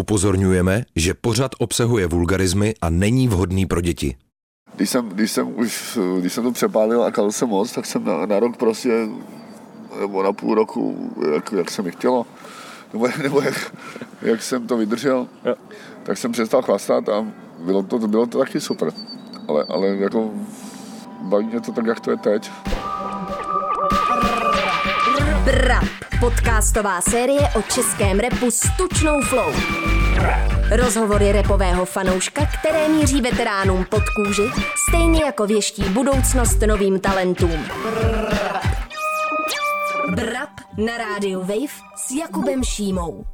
Upozorňujeme, že pořad obsahuje vulgarizmy a není vhodný pro děti. Když jsem, když jsem už, když jsem to přepálil a kalil jsem moc, tak jsem na, na rok prostě, nebo na půl roku, jak, jak se mi chtělo, nebo, nebo jak, jak jsem to vydržel, Jo. tak jsem přestal chlastat a bylo to, bylo to taky super. Ale, ale jako baví mě to tak, jak to je teď. Brap, podcastová série o českém repu s tučnou flow. Rozhovory repového fanouška, které míří veteránům pod kůži, stejně jako věští budoucnost novým talentům. Brap na rádiu Wave s Jakubem Šímou.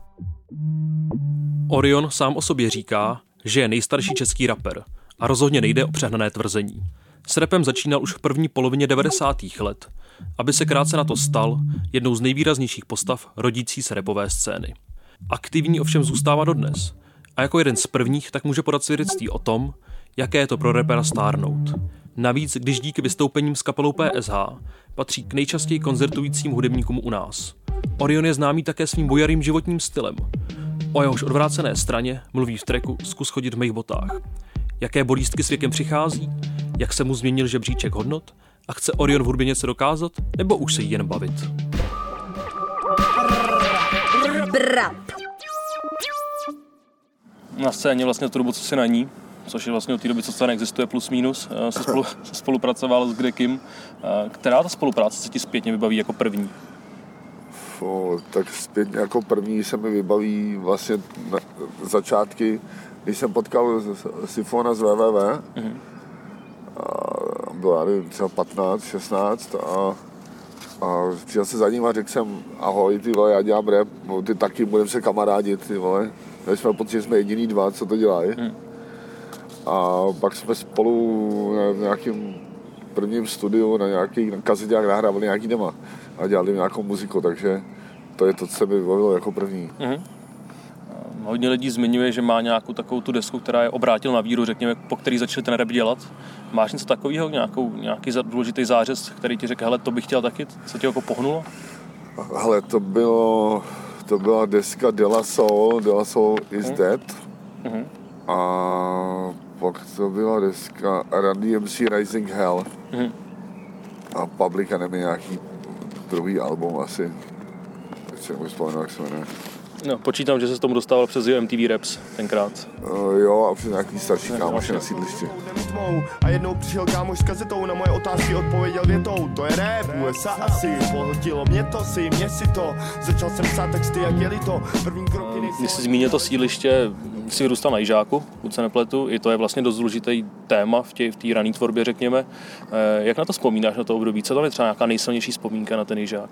Orion sám o sobě říká, že je nejstarší český rapper a rozhodně nejde o přehnané tvrzení. S rapem začínal už v první polovině 90. let, aby se krátce na to stal jednou z nejvýraznějších postav rodící se rapové scény. Aktivní ovšem zůstává dodnes a jako jeden z prvních tak může podat svědectví o tom, jaké je to pro rapera stárnout. Navíc, když díky vystoupením s kapelou PSH patří k nejčastěji koncertujícím hudebníkům u nás. Orion je známý také svým bojarým životním stylem. O jehož odvrácené straně mluví v treku Zkus chodit v mých botách. Jaké bolístky s věkem přichází, jak se mu změnil žebříček hodnot a chce Orion v hudbě něco dokázat, nebo už se jí jen bavit. Brap, Na scéně vlastně tu dobu, co si na ní, což je vlastně od té doby, co scéna existuje plus minus, eh, se, spolu, se spolupracoval s Grekim. Eh, Která ta spolupráce se ti zpětně vybaví jako první? O, tak zpětně jako první se mi vybaví vlastně na, začátky, když jsem potkal Sifona z WWW, mm-hmm. Bylo já nevím, třeba 15, 16 a, a přijel se za ním a řekl jsem, ahoj, ty vole, já dělám rap, ty taky budeme se kamarádit, ty vole. Měli jsme pocit, že jsme jediný dva, co to dělají. Mm. A pak jsme spolu na- v nějakém prvním studiu na nějaký kazetách nahrávali nějaký dema a dělali nějakou muziku, takže to je to, co se mi vybavilo jako první. Mhm. Hodně lidí zmiňuje, že má nějakou takovou tu desku, která je obrátil na víru, řekněme, po který začali ten rap dělat. Máš něco takového, nějakou, nějaký důležitý zářez, který ti řekl, hele, to bych chtěl taky, co tě jako pohnulo? Hele, to bylo, to byla deska De La Soul, De La Soul is Dead. Mhm. A pak to byla deska Run DMC Rising Hell. Mhm. A Public Enemy nějaký druhý album asi. Teď nemůžu vzpomenout, jak se jmenuje. No, počítám, že se s tomu dostával přes MTV Raps tenkrát. Uh, jo, a přes nějaký starší kámoši na sídlišti. A jednou přišel kámoš s kazetou Na moje otázky odpověděl větou To je rap, USA asi Pohltilo mě to si, mě si to Začal jsem psát texty jak jeli to První kroky nejsou Když jsi zmínil to sídliště, jsi vyrůstal na Jižáku, se nepletu, i to je vlastně dost důležitý téma v té v rané tvorbě, řekněme. Eh, Jak na to vzpomínáš, na to období? Co tam je třeba nějaká nejsilnější vzpomínka na ten Jižák?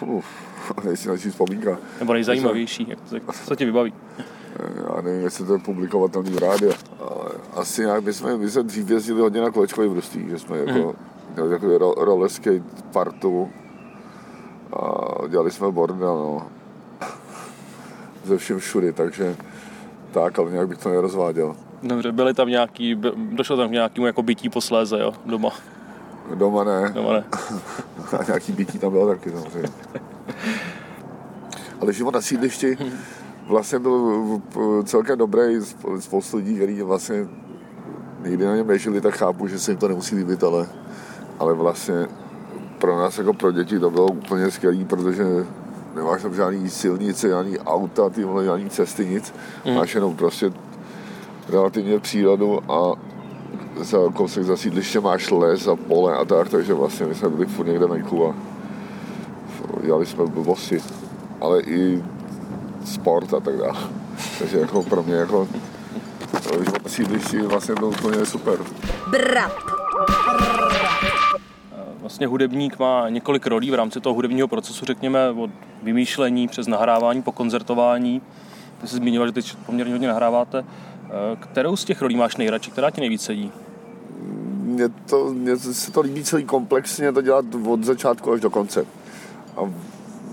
Uf, nejsilnější vzpomínka. Nebo nejzajímavější? Jak to, co tě vybaví? Já nevím, jestli to je publikovatelný v rádiu. Ale asi nějak, my jsme, my jsme dřív jezdili hodně na kolečkový vrství, že jsme jako, měli takový ro, roller skate partu a dělali jsme bordel, no. Ze všem všudy, takže tak, ale nějak bych to nerozváděl. Dobře, byly tam nějaký, došlo tam k nějakému jako bytí posléze, jo, doma. Doma ne, Doma ne. a nějaký bytí tam bylo taky samozřejmě. Ale život na sídlišti vlastně byl celkem dobrý, Sp- spoustu lidí, kteří vlastně nikdy na něm nežili, tak chápu, že se jim to nemusí líbit, ale, ale vlastně pro nás jako pro děti to bylo úplně skvělé, protože nemáš tam žádný silnice, žádný auta, ty vole, žádný cesty, nic. Mm. Máš jenom prostě relativně přírodu a za kousek za sídliště máš les a pole a tak, takže vlastně my jsme byli furt někde venku a dělali jsme blbosti, ale i sport a tak dále. Takže jako pro mě jako sídlišti vlastně byl úplně super. brap, Vlastně hudebník má několik rolí v rámci toho hudebního procesu, řekněme, od vymýšlení přes nahrávání po koncertování. Ty jsi zmiňoval, že teď poměrně hodně nahráváte. Eh, Kterou z těch rolí máš nejradši, která ti nejvíc sedí? Mně, to, mně se to líbí celý komplexně to dělat od začátku až do konce. A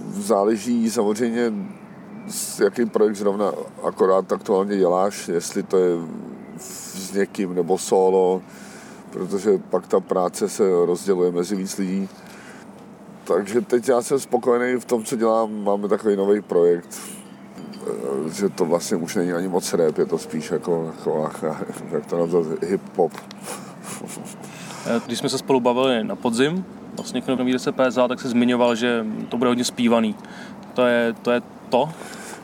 záleží samozřejmě, s jaký projekt zrovna akorát aktuálně děláš, jestli to je s někým nebo solo, protože pak ta práce se rozděluje mezi víc lidí. Takže teď já jsem spokojený v tom, co dělám. Máme takový nový projekt že to vlastně už není ani moc rap, je to spíš jako, jako jak to nazvat, hip-hop. Eh, když jsme se spolu bavili na podzim, vlastně k nový desce PSA, tak se zmiňoval, že to bude hodně zpívaný. To je to? Je to?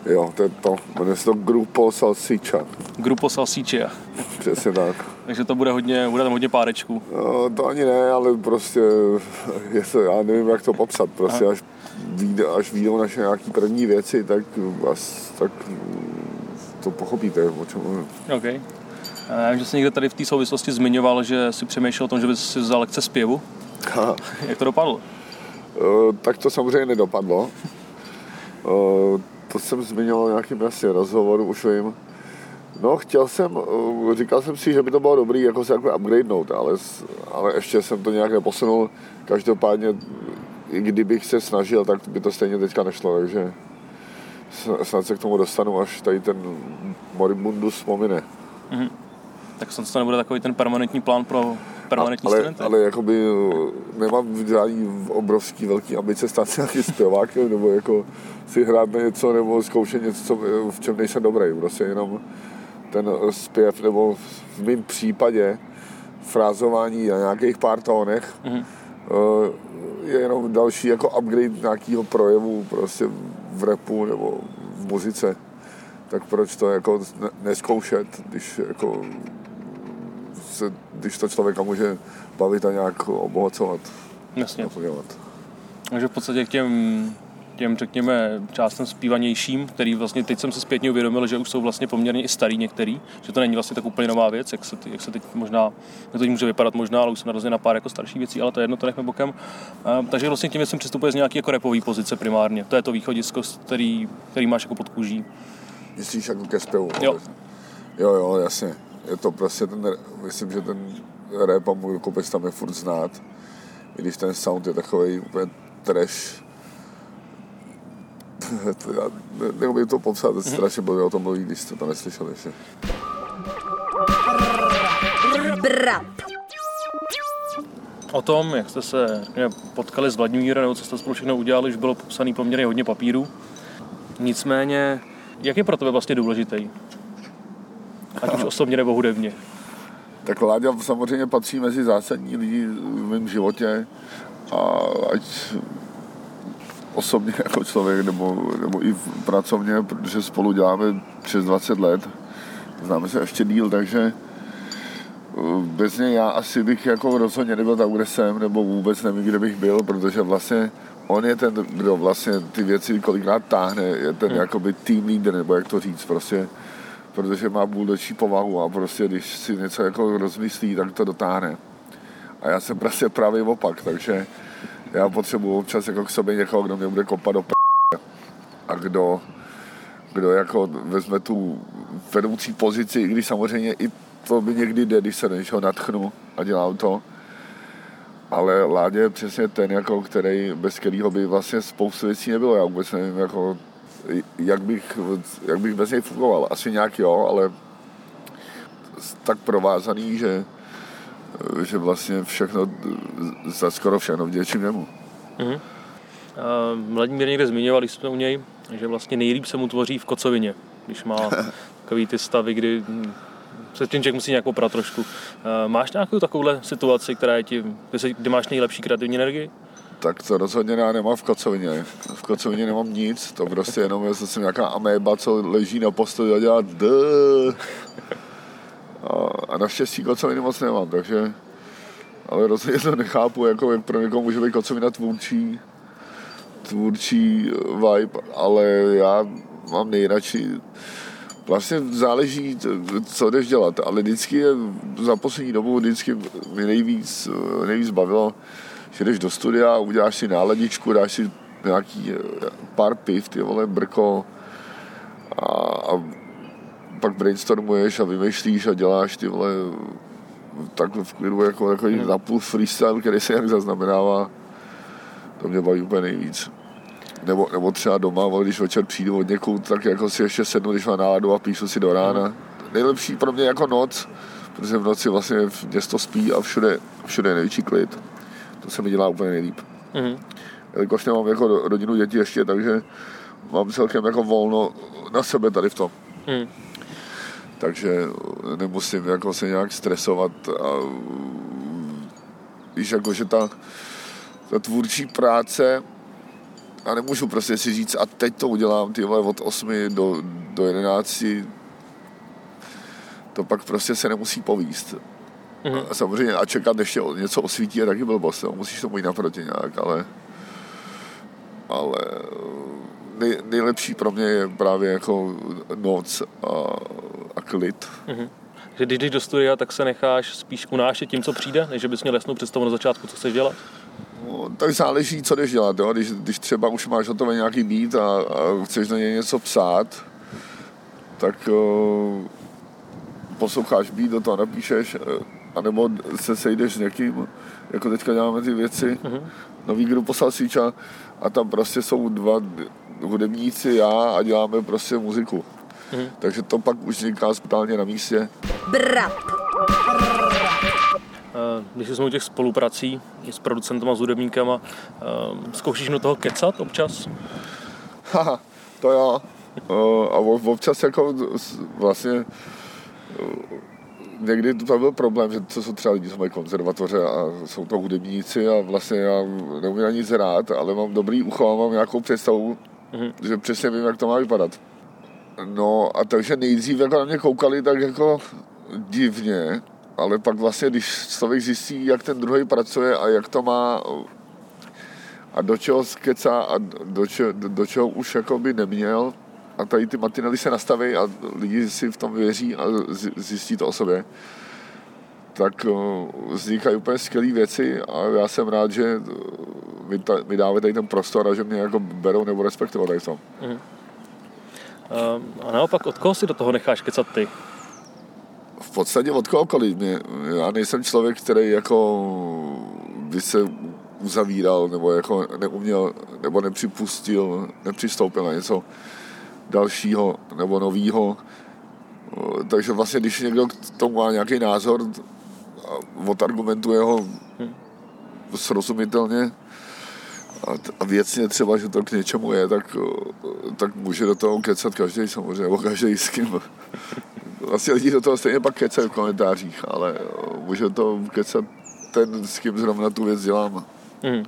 Jo, to je to. Jmenuje se to Grupo Salsicha. Grupo Salsicha. Přesně tak. Takže to bude hodně, bude tam hodně párečků. No, to ani ne, ale prostě je to, já nevím, jak to popsat. Prostě až, výjde, až výjdou naše nějaké první věci, tak, vás, tak to pochopíte, o čem mluvím. Okay. Já vím, že jsi někde tady v té souvislosti zmiňoval, že si přemýšlel o tom, že bys si vzal lekce zpěvu. Jak to dopadlo? Uh, tak to samozřejmě nedopadlo. Uh, to jsem zmiňoval v nějakým asi rozhovoru, už vím. No, chtěl jsem, uh, říkal jsem si, že by to bylo dobrý jako se jako upgradenout, ale, ale ještě jsem to nějak neposunul. Každopádně, i kdybych se snažil, tak by to stejně teďka nešlo, takže snad se k tomu dostanu, až tady ten moribundus pomine. Mm-hmm. Tak snad to nebude takový ten permanentní plán pro permanentní ale, studenty. Ale jakoby nemám žádný obrovský velký ambice stát se nějaký zpěvákem, nebo jako si hrát na něco, nebo zkoušet něco, v čem nejsem dobrý. Prostě jenom ten zpěv, nebo v mém případě frázování na nějakých pár tónech mm-hmm. je jenom další jako upgrade nějakého projevu prostě v repu nebo v muzice. Tak proč to jako neskoušet, když jako se, když to člověka může bavit a nějak obohacovat. Jasně. Takže v podstatě k těm, těm, řekněme, částem zpívanějším, který vlastně teď jsem se zpětně uvědomil, že už jsou vlastně poměrně i starý některý, že to není vlastně tak úplně nová věc, jak se, jak se teď možná, jak to může vypadat možná, ale už se narazili na pár jako starší věcí, ale to je jedno, to nechme bokem. Um, takže vlastně tím jsem přistupuje z nějaké jako repový pozice primárně. To je to východisko, který, který máš jako pod kůží. Myslíš jako ke zpěvu? Jo. Jo, jo, jasně je to prostě ten, myslím, že ten rap a můj kopec tam je furt znát. I když ten sound je takový úplně trash. Já neumím to popsat, to strašně blbě o tom mluví, když jste to neslyšeli ještě. O tom, jak jste se potkali s Vladimírem, nebo co jste spolu všechno udělali, už bylo popsaný poměrně hodně papíru. Nicméně, jak je pro tebe vlastně důležitý ať už osobně nebo hudebně? Tak Láďa samozřejmě patří mezi zásadní lidi v mém životě a ať osobně jako člověk nebo, nebo i pracovně, protože spolu děláme přes 20 let, známe se ještě díl, takže eh, bez něj já asi bych jako rozhodně nebyl tam, kde jsem, nebo vůbec nevím, kde bych byl, protože vlastně on je ten, kdo vlastně ty věci kolikrát táhne, je ten hmm. jakoby team leader, nebo jak to říct, prostě protože má buldočí povahu a prostě když si něco jako rozmyslí, tak to dotáhne. A já jsem prostě pravý opak, takže já potřebuji občas jako k sobě někoho, kdo mě bude kopat do p***. a kdo, kdo jako vezme tu vedoucí pozici, i když samozřejmě i to by někdy jde, když se něčeho natchnu a dělám to. Ale Ládě je přesně ten, jako, který, bez kterého by vlastně spoustu věcí nebylo. Já vůbec nevím, jako, jak bych, jak bych bez něj fungoval. Asi nějak jo, ale tak provázaný, že, že vlastně všechno, za skoro všechno vděčím němu. Mm-hmm. Vladimír někde zmiňoval, když jsme u něj, že vlastně nejlíp se mu tvoří v kocovině, když má takový ty stavy, kdy se tím člověk musí nějak oprat trošku. Máš nějakou takovouhle situaci, která je ti, kdy máš nejlepší kreativní energii? Tak to rozhodně já nemám v kocovině. V kocovině nemám nic, to prostě jenom je jsem nějaká améba, co leží na posteli a dělá d. A, a naštěstí kocoviny moc nemám, takže ale rozhodně to nechápu, jako jak pro někoho může být kocovina tvůrčí, tvůrčí vibe, ale já mám nejradši vlastně záleží, co jdeš dělat, ale vždycky je za poslední dobu vždycky mi nejvíc, nejvíc bavilo že jdeš do studia, uděláš si náladičku, dáš si nějaký eh, pár piv, ty vole, brko a, a pak brainstormuješ a vymýšlíš a děláš ty vole takhle v klidu jako takový hmm. napůl freestyle, který se jak zaznamenává. To mě baví úplně nejvíc. Nebo, nebo třeba doma, ale když večer přijdu od někud, tak jako si ještě sednu, když mám náladu a píšu si do rána. Hmm. Nejlepší pro mě jako noc, protože v noci vlastně město spí a všude, všude je největší klid. To se mi dělá úplně nejlíp. Mm-hmm. Jelikož nemám jako rodinu děti ještě, takže mám celkem jako volno na sebe tady v tom. Hmm. Takže nemusím jako se nějak stresovat a víš, jako, že ta, ta tvůrčí práce a nemůžu prostě si říct a teď to udělám ty vole od 8 do, do 11 to pak prostě se nemusí povíst. Mhm. A samozřejmě a čekat ještě o- něco osvítí je taky blbost, jo. musíš tomu jít naproti nějak, ale ale nej, nejlepší pro mě je právě jako noc a, a klid. Že když jdeš do studia, tak se necháš spíš unášet tím, co přijde, než že bys měl jasnou představu na začátku, co chceš dělat? No, tak záleží, co jdeš dělat. Jo? Když, když třeba už máš hotový nějaký beat a, a chceš na něj něco psát, tak uh, posloucháš beat, do toho napíšeš, uh, anebo se sejdeš s někým, jako teďka děláme ty věci, mm-hmm. nový grup poslal Síča a tam prostě jsou dva hudebníci, já a děláme prostě muziku. Mm-hmm. Takže to pak už vzniká spontánně na místě. Brap. Eh, Když jsme u těch spoluprací s producentama, s hudebníkama, eh, zkoušíš do toho kecat občas? Haha, to jo. Uh, a ob- občas jako vlastně někdy to byl problém, že to jsou třeba lidi, co mají konzervatoře a jsou to hudebníci a vlastně já neumím na nic hrát, ale mám dobrý ucho a mám nějakou představu, Mhm. že přesně vím, jak to má vypadat. No a takže nejdřív jako na mě koukali tak jako divně, ale pak vlastně, když člověk zjistí, jak ten druhý pracuje a jak to má a do čeho skecá a do, čeho, do, do čeho už jako by neměl a tady ty matinely se nastaví a lidi si v tom věří a zjistí to o sobě, tak eh, vznikají úplně skvělé věci a já jsem rád, že eh, mi, ta, mi dávají tady ten prostor a že mě jako berou nebo respektují tady v tom. Eh, A naopak, od koho si do toho necháš kecat ty? v podstatě od kohokoliv. Mě, já nejsem člověk, který jako by se uzavíral nebo jako neuměl nebo nepřipustil, nepřistoupil na něco dalšího nebo novýho. Takže vlastně, když někdo k tomu má nějaký názor odargumentuje ho srozumitelně a, věcně třeba, že to k něčemu je, tak, tak může do toho kecat každý samozřejmě, nebo každý s kým. Vlastně lidi do toho stejně pak kecají v komentářích, ale může to kecat ten, s kým zrovna tu věc dělám. Mhm.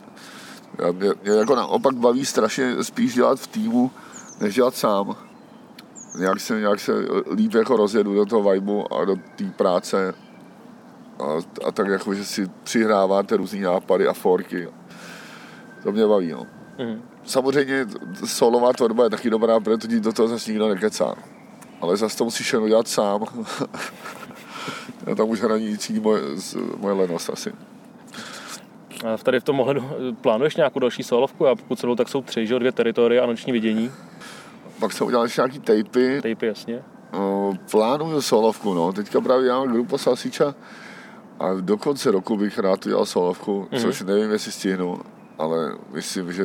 Já, mě, mě jako naopak baví strašně spíš dělat v týmu, než dělat sám. Nějak se, nějak se líp jako rozjedu do toho vibu a do té práce a, a tak jako, že si přihráváte různý nápady a forky. To mě baví, no. Mhm. Samozřejmě solová tvorba je taky dobrá, protože do toho zase nikdo nekecá. Ale zase to musíš jenom dělat sám. a tam už hraničí moje, moje lenost asi. A tady v tom ohledu eh, plánuješ nějakou další solovku? A pokud se tak jsou tři, že? Dvě teritoria a noční vidění. Pak jsem udělal ještě nějaký tapy, Tapy, jasně. No, plánuju solovku, no. Teďka právě dělám grupa Salsiča a do konce roku bych rád udělal solovku, Mhm. mm-hmm. což nevím, jestli stihnu, ale myslím, že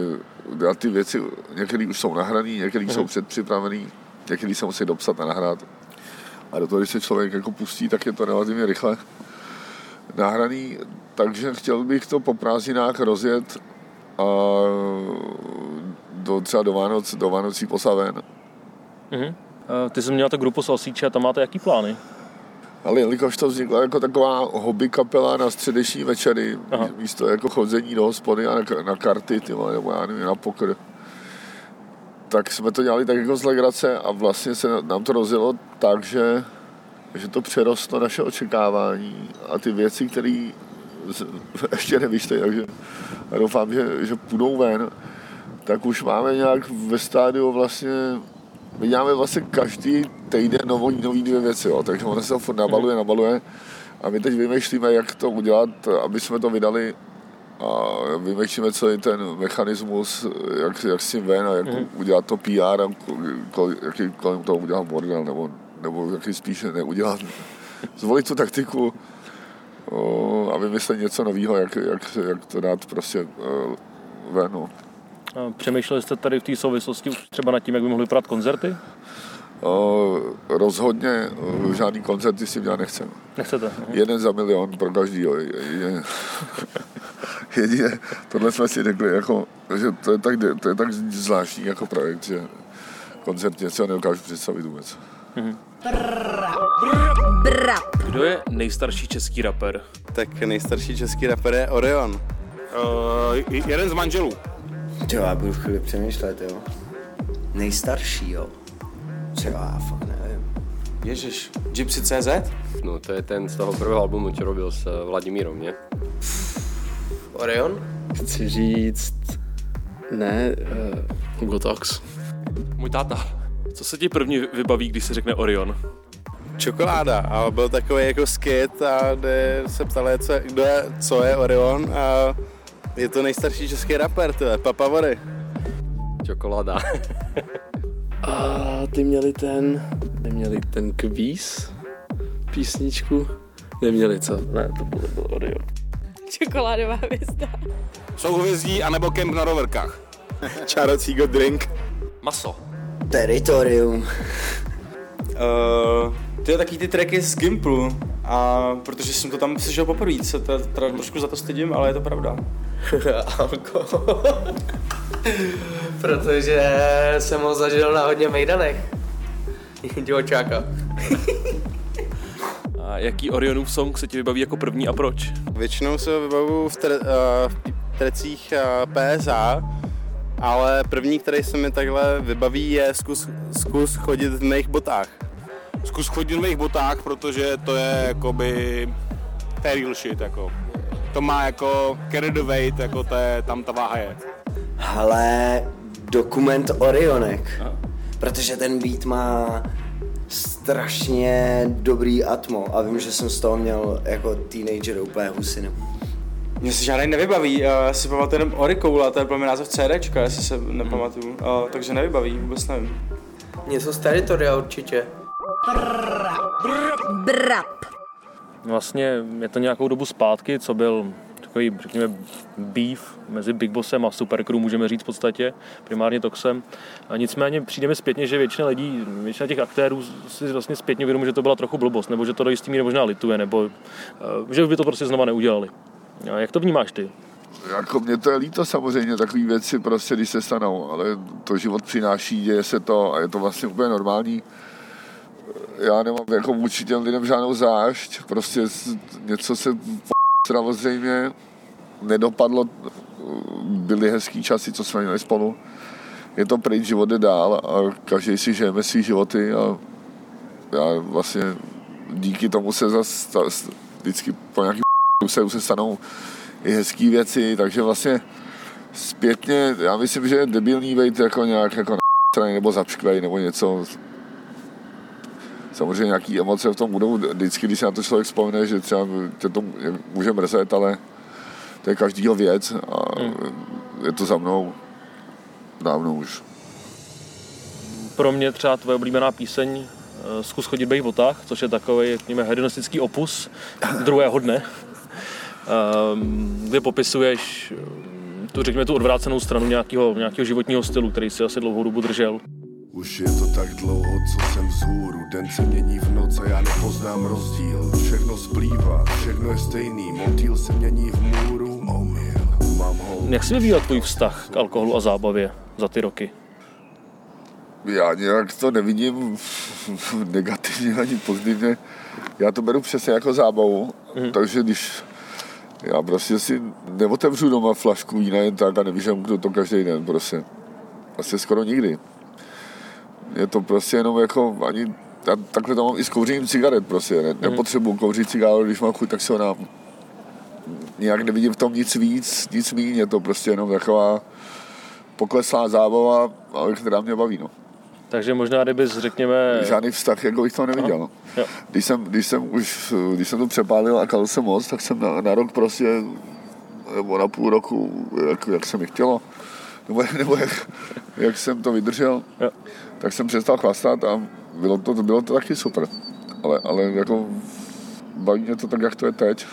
já ty věci, některé už jsou nahrané, některé mm-hmm. jsou předpřipravené, některé se musí dopsat a nahrát. A do toho, když se člověk jako pustí, tak je to relativně rychle nahraný, takže chtěl bych to po prázdninách rozjet a do, třeba do Vánoc, do Vánocí posaven. Mhm. Ty jsi měl tu grupu Salsíče, tam máte jaký plány? Ale jelikož to vzniklo jako taková hobby kapela na středeční večery, Aha. místo jako chodzení do hospody a na, na karty, ty vole, nebo já nevím, na pokr, tak jsme to dělali tak jako z legrace a vlastně se nám to rozjelo tak, že, že to přerostlo naše očekávání a ty věci, které ještě nevyšly, takže doufám, že, že půjdou ven, tak už máme nějak ve stádiu vlastně my děláme vlastně každý týden nový, nový dvě věci, jo, takže ono se to furt nabaluje, nabaluje a my teď vymýšlíme, jak to udělat, aby jsme to vydali a vymýšlíme celý ten mechanismus, jak, jak s tím ven a jak mm. udělat to PR a kol, jaký kolem toho udělat bordel, nebo, nebo jaký spíše neudělat. Zvolit tu taktiku o, a vymyslet něco nového, jak, jak, jak to dát prostě ven. No. A Přemýšleli jste tady v té souvislosti už třeba nad tím, jak by mohly vypadat koncerty? O, rozhodně o, žádný koncerty si dělat nechcem. Nechcete? Mhm. Jeden za milion pro každýho. Je, je, jedině, tohle jsme si řekli, jako, že to je tak, to je tak zvláštní jako projekt, že koncert něco nedokážu představit vůbec. Brap. Kdo je nejstarší český rapper? Tak nejstarší český rapper je Orion. Uh, jeden z manželů. Jo, já budu chvíli přemýšlet, jo. Nejstarší, jo. Třeba, já fakt nevím. Ježiš, Gypsy.cz? No to je ten z toho prvého albumu, co robil s eh, Vladimírem, ne? Orion? Chci říct... Ne, uh, Hugo Tox. Můj táta. Co se ti první vybaví, když se řekne Orion? Čokoláda. A byl takový jako skit a kde se ptali, co, kdo je, co je Orion a je to nejstarší český rapper, to je Papa Vody. Čokoláda. A ty měli ten... Neměli ten kvíz? Písničku? Neměli co? Ne, to bylo, bylo Orion. Čokoládová hvězda. Souhvězdí anebo kemp na roverkách. Čárocího drink. Maso. Teritorium. Uh, to je taky ty tracky z Gimplu. A protože jsem to tam slyšel poprvé, se to, teda trošku za to stydím, ale je to pravda. Alko. Protože jsem ho zažil na hodně mejdanech. Divočáka. A jaký Orionův song se ti vybaví jako první a proč? Většinou se ho vybavuju v, tre, uh, v trecích uh, PSA, ale první, který se mi takhle vybaví, je zkus, zkus chodit v mých botách. Zkus chodit v mých botách, protože to je jakoby, to je real shit, jako. To má jako carry the weight, jako to je, tam ta váha je. Ale dokument Orionek. Protože ten beat má strašně dobrý atmo a vím, že jsem z toho měl jako teenager úplně husinu. Mně se žádný nevybaví, já si pamatuju jenom Orikoula, to je pro mě název CDčka, jestli se nepamatuju, uh, takže nevybaví, vůbec nevím. Něco z teritoria určitě. Brap. Vlastně je to nějakou dobu zpátky, co byl takový, řekněme, beef mezi Big Bossem a Supercrew, můžeme říct v podstatě, primárně Toxem. A nicméně přijde mi zpětně, že většina lidí, většina těch aktérů si vlastně zpětně uvědomuje, že to byla trochu blbost, nebo že to do jistý míry možná lituje, nebo eh, že by to prostě znova neudělali. A jak to vnímáš ty? Jako mě to je líto samozřejmě, takové věci prostě, když se stanou, ale to život přináší, děje se to a je to vlastně úplně normální. Já nemám jako vůči těm lidem žádnou zášť, prostě něco se samozřejmě nedopadlo, byly hezký časy, co jsme měli spolu. Je to pryč, život jde dál a každý si žijeme svý životy a já vlastně díky tomu se zase vždycky po nějaký se, se stanou i hezké věci, takže vlastně zpětně, já myslím, že je debilní být jako nějak jako na nebo zapšklej nebo něco. Samozřejmě nějaké emoce v tom budou vždycky, když se na to člověk vzpomene, že třeba tě to může mrzet, ale to je každýho věc a je to za mnou dávno už. Pro mě třeba tvoje oblíbená píseň eh, Zkus chodit bej v botách, což je takový, řekněme, hedonistický opus druhého dne, Ehm, kde popisuješ eh, tu, řekněme, tu odvrácenou stranu nějakého, nějakého životního stylu, který si asi dlouhou dobu držel. Už je to tak dlouho, co jsem vzhůru Den se mění v noc a já nepoznám rozdíl Všechno splývá, všechno je stejný Motýl se mění v můru Omyl, mám ho Jak si vyvíjel tvůj vztah k alkoholu a zábavě za ty roky? Já nějak to nevidím negativně ani pozitivně. Já to beru přesně jako zábavu, mm. takže když já prostě si neotevřu doma flašku vína jen tak a nevyžemknu to každý den prostě. Vlastně skoro nikdy. Je to prostě jenom jako ani, já takhle to mám i s kouřením cigaret prostě, ne, nepotřebuji kouřit cigáru, když mám chuť, tak si ho dám. Nějak nevidím v tom nic víc, nic míň, je to prostě jenom taková pokleslá zábava, ale která mě baví, no. Takže možná, kdybys, řekněme... Žádný vztah, jako bych to neviděl. No. Když jsem, když jsem už, když jsem to přepálil a kalil jsem moc, tak jsem na, na rok prostě, nebo na půl roku, jak, jak se mi chtělo, nebo, nebo jak, jak, jsem to vydržel, Jo. Tak jsem přestal chlastat a bylo to, bylo to taky super. Ale, ale jako baví mě to tak, jak to je teď.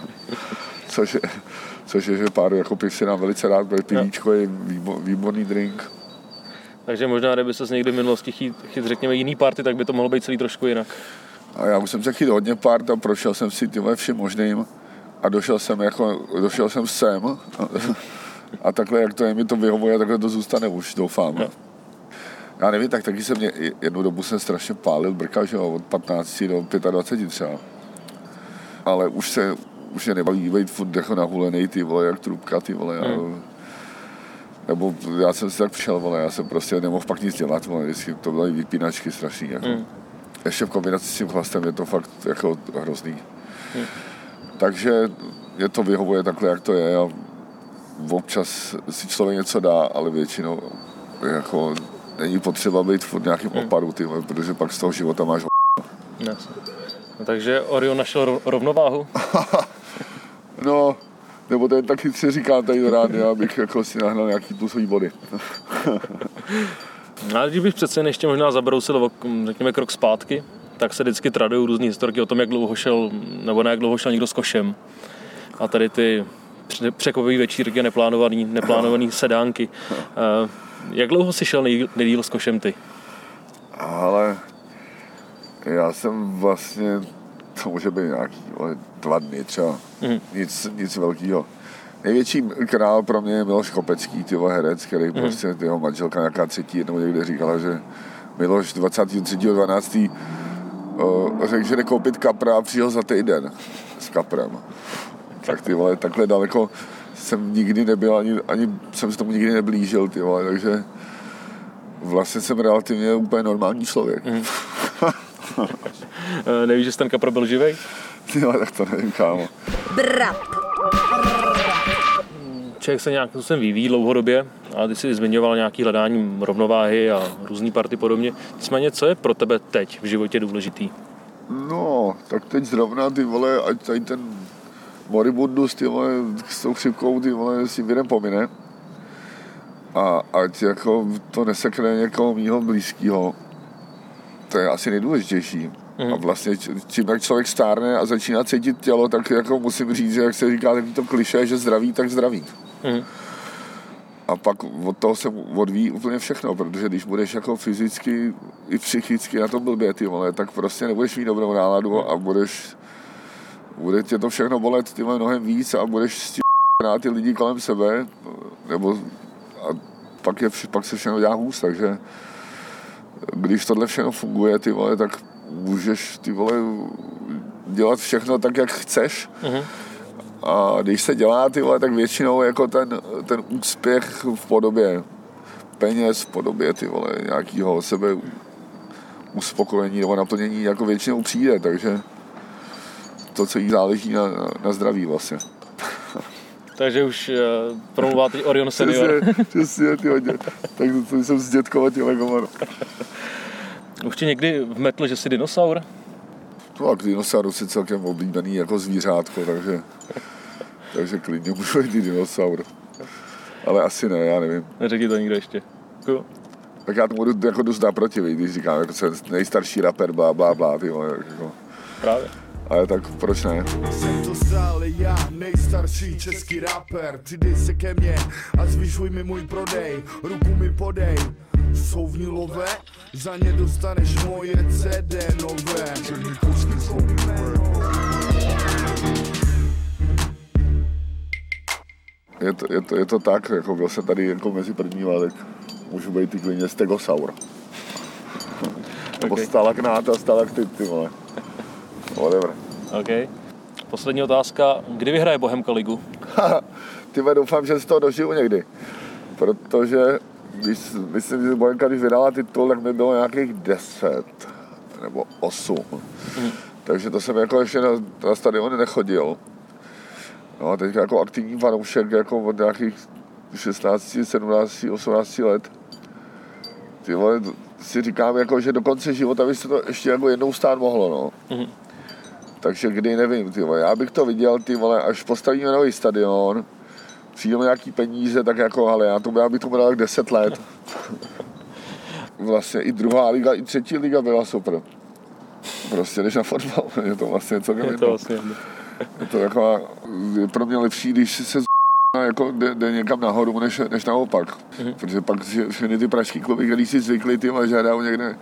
což, je, což je, že pár jako piv si nám velice rád, bude pivíčko je výbo- výborný drink. Takže možná, kdyby se někdy v minulosti chyt, chyt, řekněme, jiný party, tak by to mohlo být celý trošku jinak. A já už jsem se chytil hodně part a prošel jsem si tyhle všem možným a došel jsem jako, došel jsem sem a, a takhle, jak to je, mi to vyhovuje, takhle to zůstane už, doufám. Jo. Já nevím, tak taky jsem mě, jednu dobu jsem strašně pálil brka, že jo, od 15 do 25 třeba. Ale už se, už mě nebaví být furt jako nahulený, ty vole, jak trubka, ty vole, hmm. nebo já jsem si tak přišel, vole, já jsem prostě nemohl pak nic dělat, vole, vždycky to byly vypínačky strašný, jako. Hmm. Ještě v kombinaci s tím chlastem je to fakt jako hrozný. Hmm. Takže je to vyhovuje takhle, jak to je a občas si člověk něco dá, ale většinou jako není potřeba být v nějakým hmm. opadu, ty, protože pak z toho života máš Jasně. No, takže Orion našel rovnováhu? no, nebo ten taky si říkám tady do rády, abych jako si nahnal nějaký plusový body. No, ale kdybych přece ještě možná zabrousil, řekněme, krok zpátky, tak se vždycky tradují různé historky o tom, jak dlouho šel, nebo ne, jak dlouho šel někdo s košem. A tady ty překvapivý večírky, neplánovaný, neplánovaný sedánky. Eh, jak dlouho jsi šel nejdíl s košem ty? Ale já jsem vlastně, to může být nějaký dva dny třeba, mm. nic, nic velkého. Největší král pro mě je Miloš Kopecký, tyho herec, který mm. prostě, jeho manželka nějaká třetí jednou někde říkala, že Miloš 23.12. řekl, že jde koupit kapra a přijel za týden s kaprem. Tak ty vole, takhle daleko jsem nikdy nebyl, ani, ani jsem se tomu nikdy neblížil, ty vole, takže vlastně jsem relativně úplně normální člověk. Mm. Nevíš, že ten kapra byl živej? Jo, tak to nevím, kámo. Brat. Člověk se nějak způsobem vyvíjí dlouhodobě, a ty jsi zmiňoval nějaký hledání rovnováhy a různý party podobně. Nicméně, co je pro tebe teď v životě důležitý? No, tak teď zrovna ty vole, ať tady ten moribundus, ty vole, s tou chřipkou, ty vole, si vědem pomine. A ať jako to nesekne někoho mýho blízkého. To je asi nejdůležitější. Mm. A vlastně čím jak člověk stárne a začíná cítit tělo, tak jako musím říct, že jak se říká to kliše, že zdraví, tak zdraví. Mm. A pak od toho se odvíjí úplně všechno, protože když budeš jako fyzicky i psychicky na to blbě, ty vole, tak prostě nebudeš mít dobrou náladu a budeš bude tě to všechno bolet ty mnohem víc a budeš s ty lidi kolem sebe, nebo a pak, je, pak se všechno dělá hůz, takže když tohle všechno funguje, ty vole, tak můžeš ty vole dělat všechno tak, jak chceš. Uh-huh. A když se dělá ty vole, tak většinou jako ten, ten úspěch v podobě peněz, v podobě ty vole, nějakého sebe uspokojení nebo naplnění jako většinou přijde, takže to, co jí záleží na, na zdraví vlastně. Takže už uh, promluvá teď Orion Senior. Přesně, přesně ty hodně. Tak to, to jsem z dětkova těle komar. Už ti někdy vmetl, že jsi dinosaur? No a dinosaurus je celkem oblíbený jako zvířátko, takže, takže klidně můžu být dinosaur. Ale asi ne, já nevím. Neřekni to nikdo ještě. Cool. Tak já tomu jdu jako dost naproti, když říkám, jako jsem nejstarší rapper, blá, blá, blá, ty vole, jako. Právě ale tak proč ne? Jsem to stále já, nejstarší český rapper, přidej se ke mně a zvyšuj mi můj prodej, ruku mi podej. Jsou vnilové, za ně dostaneš moje CD nové. Je to, je, to, je to tak, jako byl jsem tady jako mezi první tak můžu být ty klidně stegosaur. Nebo okay. stalagnáta, stalaktit, ty vole. Whatever. OK. Poslední otázka. Kdy vyhraje Bohemka ligu? Ty doufám, že z toho dožiju někdy. Protože když, myslím, že Bohemka, když vydala titul, tak mi bylo nějakých 10 nebo 8. Mm. Takže to jsem jako ještě na, na stadiony nechodil. No a teď jako aktivní fanoušek jako od nějakých 16, 17, 18 let. Ty vole, si říkám, jako, že do konce života by se to ještě jako jednou stát mohlo, no. Mm. Takže kdy nevím, ty vole. Já bych to viděl, ty vole, až postavíme nový stadion, přijdou nějaký peníze, tak jako, ale já, to, já bych to dal 10 let. Vlastně i druhá liga, i třetí liga byla super. Prostě jdeš na fotbal, je to vlastně celkem je to vlastně je to jako, je pro mě lepší, když se jako jde, jde někam nahoru, než, než naopak. Mm-hmm. Protože pak všechny ty pražský kluby, který si zvykli, ty že hrajou někde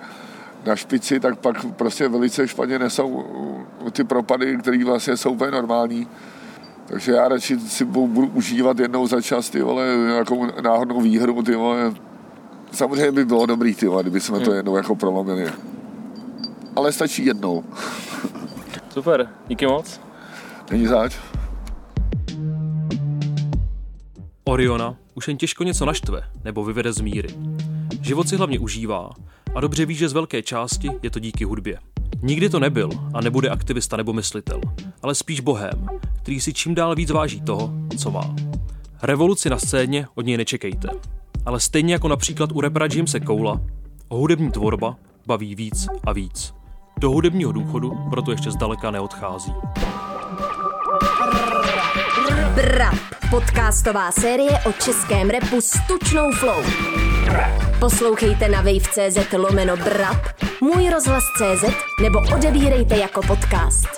na špici, tak pak prostě velice špatně nesou ty propady, které vlastně jsou úplně normální. Takže já radši si budu užívat jednou za čas ty vole, nějakou náhodnou výhru, ty vole, samozřejmě by bylo dobrý, ty, kdyby jsme to Hmm. jednou jako prolomili. Ale stačí jednou. Super, díky moc. Není zač. Oriona už jen těžko něco naštve nebo vyvede z míry. Život si hlavně užívá a dobře ví, že z velké části je to díky hudbě. Nikdy to nebyl a nebude aktivista nebo myslitel, ale spíš bohém, který si čím dál víc váží toho, co má. Revoluci na scéně od něj nečekejte, ale stejně jako například u repera Jamese Koula, o hudební tvorba baví víc a víc. Do hudebního důchodu proto ještě zdaleka neodchází. Brap, podcastová série o českém repu s tučnou flow. Poslouchejte na wave.cz lomeno Brap, můj rozhlas.cz nebo odebírejte jako podcast.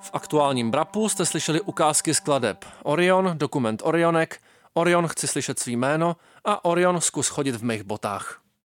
V aktuálním Brapu jste slyšeli ukázky skladeb Orion, dokument Orionek, Orion chci slyšet svý jméno a Orion zkus chodit v mých botách.